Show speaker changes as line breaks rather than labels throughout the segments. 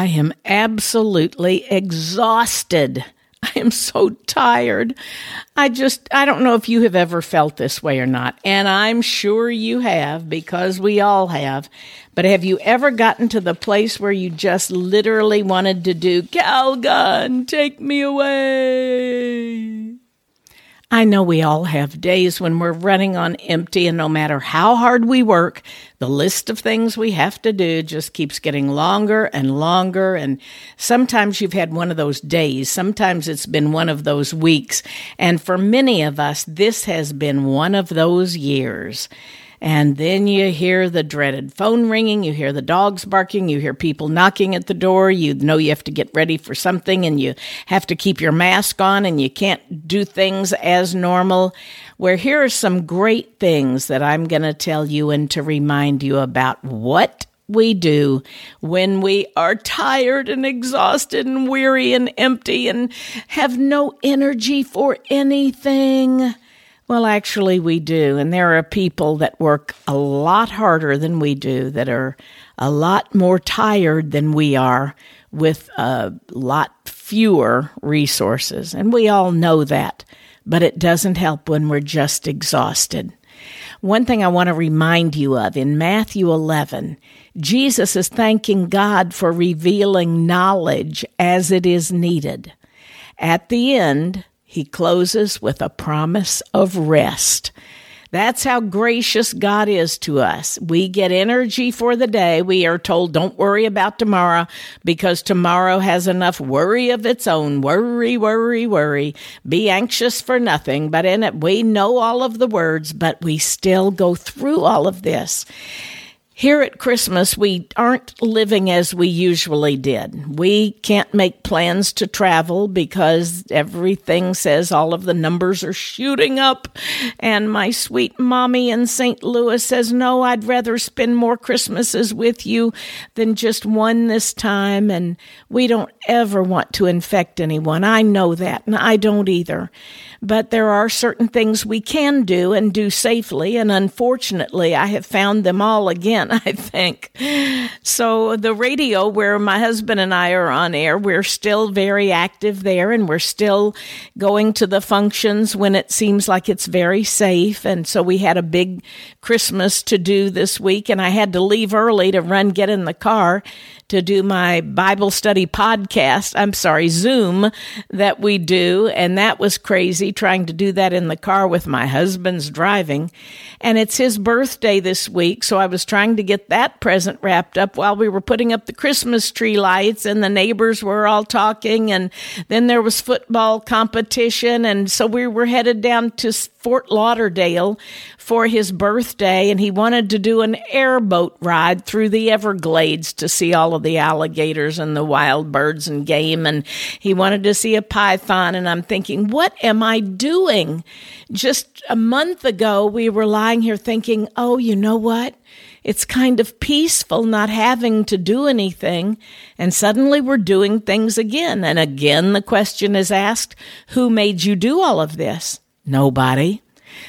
I am absolutely exhausted. I am so tired. I just, I don't know if you have ever felt this way or not. And I'm sure you have because we all have. But have you ever gotten to the place where you just literally wanted to do, Calgon, take me away? I know we all have days when we're running on empty, and no matter how hard we work, the list of things we have to do just keeps getting longer and longer. And sometimes you've had one of those days, sometimes it's been one of those weeks. And for many of us, this has been one of those years. And then you hear the dreaded phone ringing, you hear the dogs barking, you hear people knocking at the door, you know you have to get ready for something and you have to keep your mask on and you can't do things as normal. Where here are some great things that I'm going to tell you and to remind you about what we do when we are tired and exhausted and weary and empty and have no energy for anything. Well, actually, we do. And there are people that work a lot harder than we do, that are a lot more tired than we are, with a lot fewer resources. And we all know that. But it doesn't help when we're just exhausted. One thing I want to remind you of in Matthew 11, Jesus is thanking God for revealing knowledge as it is needed. At the end, he closes with a promise of rest. That's how gracious God is to us. We get energy for the day. We are told, don't worry about tomorrow because tomorrow has enough worry of its own. Worry, worry, worry. Be anxious for nothing. But in it, we know all of the words, but we still go through all of this. Here at Christmas, we aren't living as we usually did. We can't make plans to travel because everything says all of the numbers are shooting up. And my sweet mommy in St. Louis says, No, I'd rather spend more Christmases with you than just one this time. And we don't ever want to infect anyone. I know that, and I don't either. But there are certain things we can do and do safely. And unfortunately, I have found them all again, I think. So the radio where my husband and I are on air, we're still very active there and we're still going to the functions when it seems like it's very safe. And so we had a big Christmas to do this week and I had to leave early to run, get in the car to do my Bible study podcast. I'm sorry, Zoom that we do. And that was crazy trying to do that in the car with my husband's driving. And it's his birthday this week. So I was trying to get that present wrapped up while we were putting up the Christmas tree lights and the neighbors were all talking. And then there was football competition. And so we were headed down to Fort Lauderdale for his birthday and he wanted to do an airboat ride through the Everglades to see all of the alligators and the wild birds and game and he wanted to see a python and I'm thinking what am I doing just a month ago we were lying here thinking oh you know what it's kind of peaceful not having to do anything. And suddenly we're doing things again. And again, the question is asked, who made you do all of this? Nobody.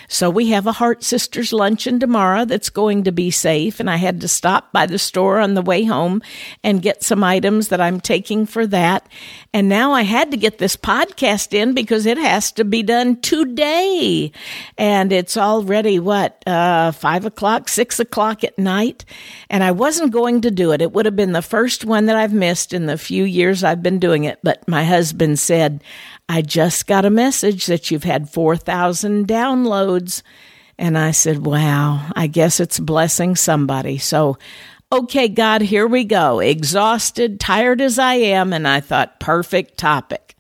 So we have a Heart Sisters luncheon tomorrow that's going to be safe. And I had to stop by the store on the way home and get some items that I'm taking for that. And now I had to get this podcast in because it has to be done today. And it's already what, uh, five o'clock, six o'clock at night. And I wasn't going to do it. It would have been the first one that I've missed in the few years I've been doing it. But my husband said, I just got a message that you've had 4,000 downloads. And I said, wow, I guess it's blessing somebody. So Okay, God, here we go. Exhausted, tired as I am. And I thought, perfect topic.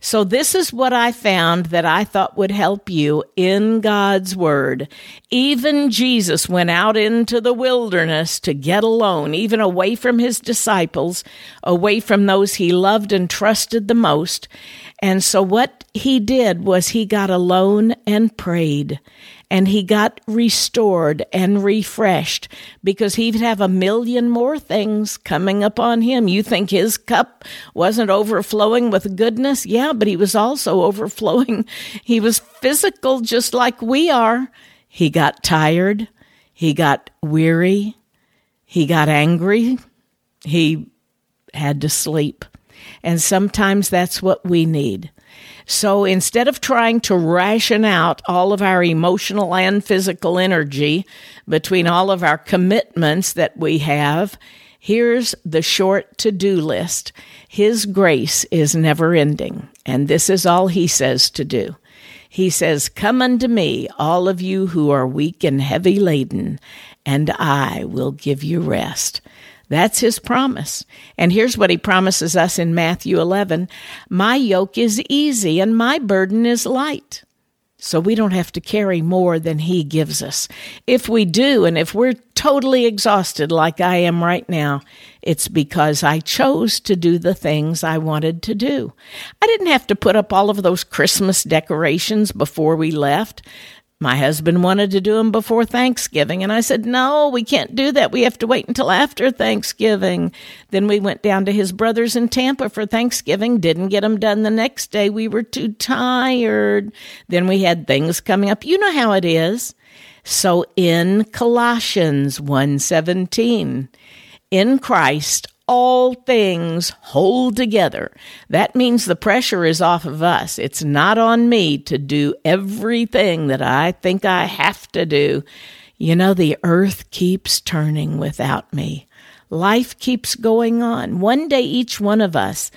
So this is what I found that I thought would help you in God's Word. Even Jesus went out into the wilderness to get alone, even away from his disciples, away from those he loved and trusted the most. And so what he did was he got alone and prayed and he got restored and refreshed because he'd have a million more things coming upon him. You think his cup wasn't overflowing with goodness? Yeah, but he was also overflowing. He was physical just like we are. He got tired. He got weary. He got angry. He had to sleep. And sometimes that's what we need. So instead of trying to ration out all of our emotional and physical energy between all of our commitments that we have, here's the short to do list. His grace is never ending, and this is all he says to do. He says, Come unto me, all of you who are weak and heavy laden, and I will give you rest. That's his promise. And here's what he promises us in Matthew 11 My yoke is easy and my burden is light. So we don't have to carry more than he gives us. If we do, and if we're totally exhausted like I am right now, it's because I chose to do the things I wanted to do. I didn't have to put up all of those Christmas decorations before we left. My husband wanted to do them before Thanksgiving, and I said, No, we can't do that. We have to wait until after Thanksgiving. Then we went down to his brother's in Tampa for Thanksgiving, didn't get them done the next day. We were too tired. Then we had things coming up. You know how it is. So in Colossians 1:17, in Christ all things hold together. That means the pressure is off of us. It's not on me to do everything that I think I have to do. You know, the earth keeps turning without me. Life keeps going on. One day, each one of us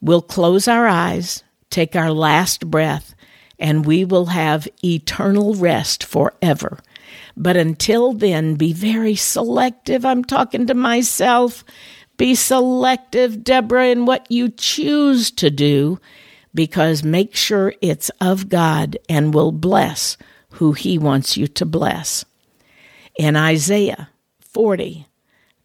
will close our eyes, take our last breath, and we will have eternal rest forever. But until then, be very selective. I'm talking to myself. Be selective, Deborah, in what you choose to do, because make sure it's of God and will bless who He wants you to bless. In Isaiah 40,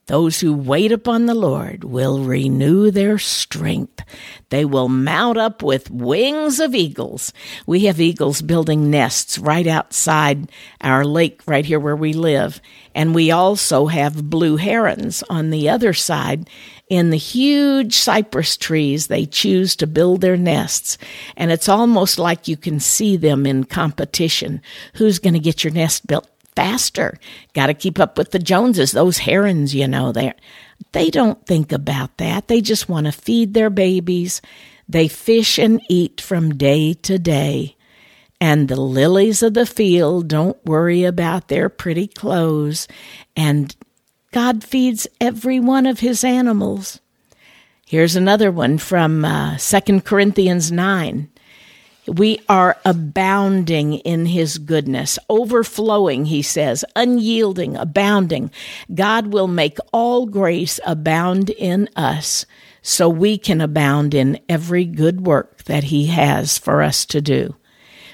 those who wait upon the Lord will renew their strength. They will mount up with wings of eagles. We have eagles building nests right outside our lake, right here where we live. And we also have blue herons on the other side. In the huge cypress trees, they choose to build their nests. And it's almost like you can see them in competition. Who's going to get your nest built faster. Got to keep up with the Joneses. Those herons, you know, they they don't think about that. They just want to feed their babies. They fish and eat from day to day. And the lilies of the field don't worry about their pretty clothes. And God feeds every one of his animals. Here's another one from uh, 2 Corinthians 9. We are abounding in his goodness, overflowing, he says, unyielding, abounding. God will make all grace abound in us so we can abound in every good work that he has for us to do.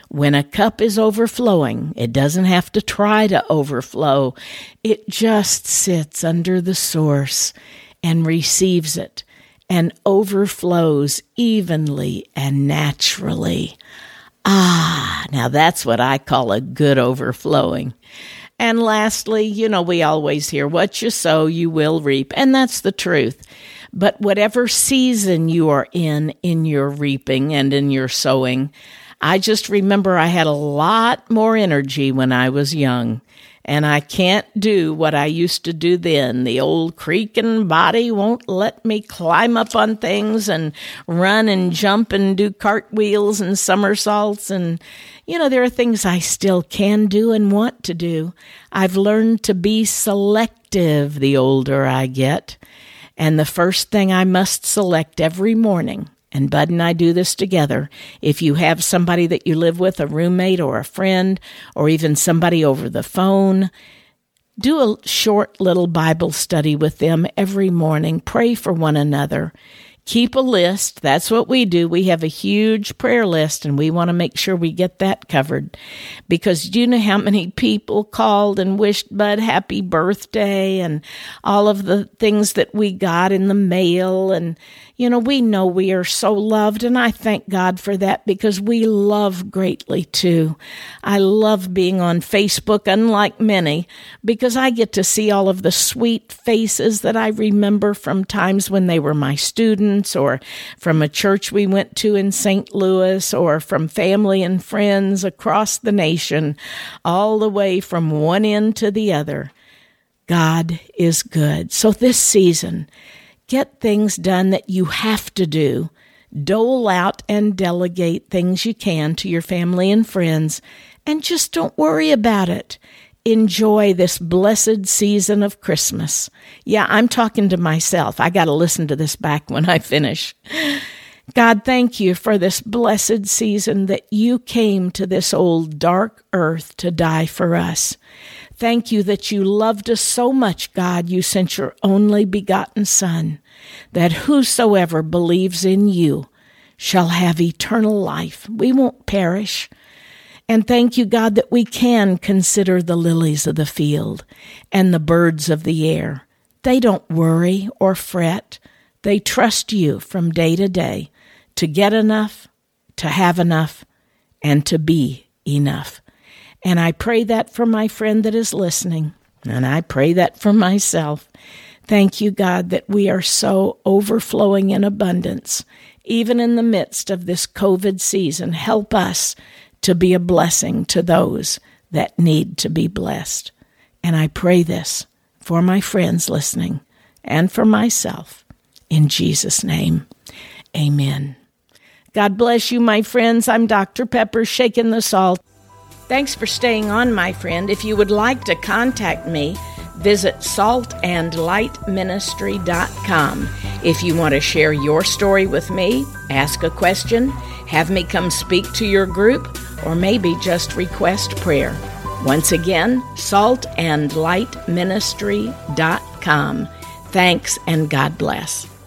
When a cup is overflowing, it doesn't have to try to overflow. It just sits under the source and receives it and overflows evenly and naturally. Ah, now that's what I call a good overflowing. And lastly, you know, we always hear what you sow, you will reap. And that's the truth. But whatever season you are in, in your reaping and in your sowing, I just remember I had a lot more energy when I was young and I can't do what I used to do then. The old creaking body won't let me climb up on things and run and jump and do cartwheels and somersaults. And, you know, there are things I still can do and want to do. I've learned to be selective the older I get. And the first thing I must select every morning and Bud and I do this together. If you have somebody that you live with, a roommate or a friend, or even somebody over the phone, Do a short little Bible study with them every morning. Pray for one another keep a list. That's what we do. We have a huge prayer list and we want to make sure we get that covered because you know how many people called and wished Bud happy birthday and all of the things that we got in the mail and you know, we know we are so loved, and I thank God for that because we love greatly too. I love being on Facebook, unlike many, because I get to see all of the sweet faces that I remember from times when they were my students, or from a church we went to in St. Louis, or from family and friends across the nation, all the way from one end to the other. God is good. So this season, Get things done that you have to do. Dole out and delegate things you can to your family and friends, and just don't worry about it. Enjoy this blessed season of Christmas. Yeah, I'm talking to myself. I got to listen to this back when I finish. God, thank you for this blessed season that you came to this old dark earth to die for us. Thank you that you loved us so much, God, you sent your only begotten Son, that whosoever believes in you shall have eternal life. We won't perish. And thank you, God, that we can consider the lilies of the field and the birds of the air. They don't worry or fret. They trust you from day to day to get enough, to have enough, and to be enough. And I pray that for my friend that is listening. And I pray that for myself. Thank you, God, that we are so overflowing in abundance. Even in the midst of this COVID season, help us to be a blessing to those that need to be blessed. And I pray this for my friends listening and for myself. In Jesus' name, amen. God bless you, my friends. I'm Dr. Pepper, shaking the salt. Thanks for staying on, my friend. If you would like to contact me, visit saltandlightministry.com. If you want to share your story with me, ask a question, have me come speak to your group, or maybe just request prayer. Once again, saltandlightministry.com. Thanks and God bless.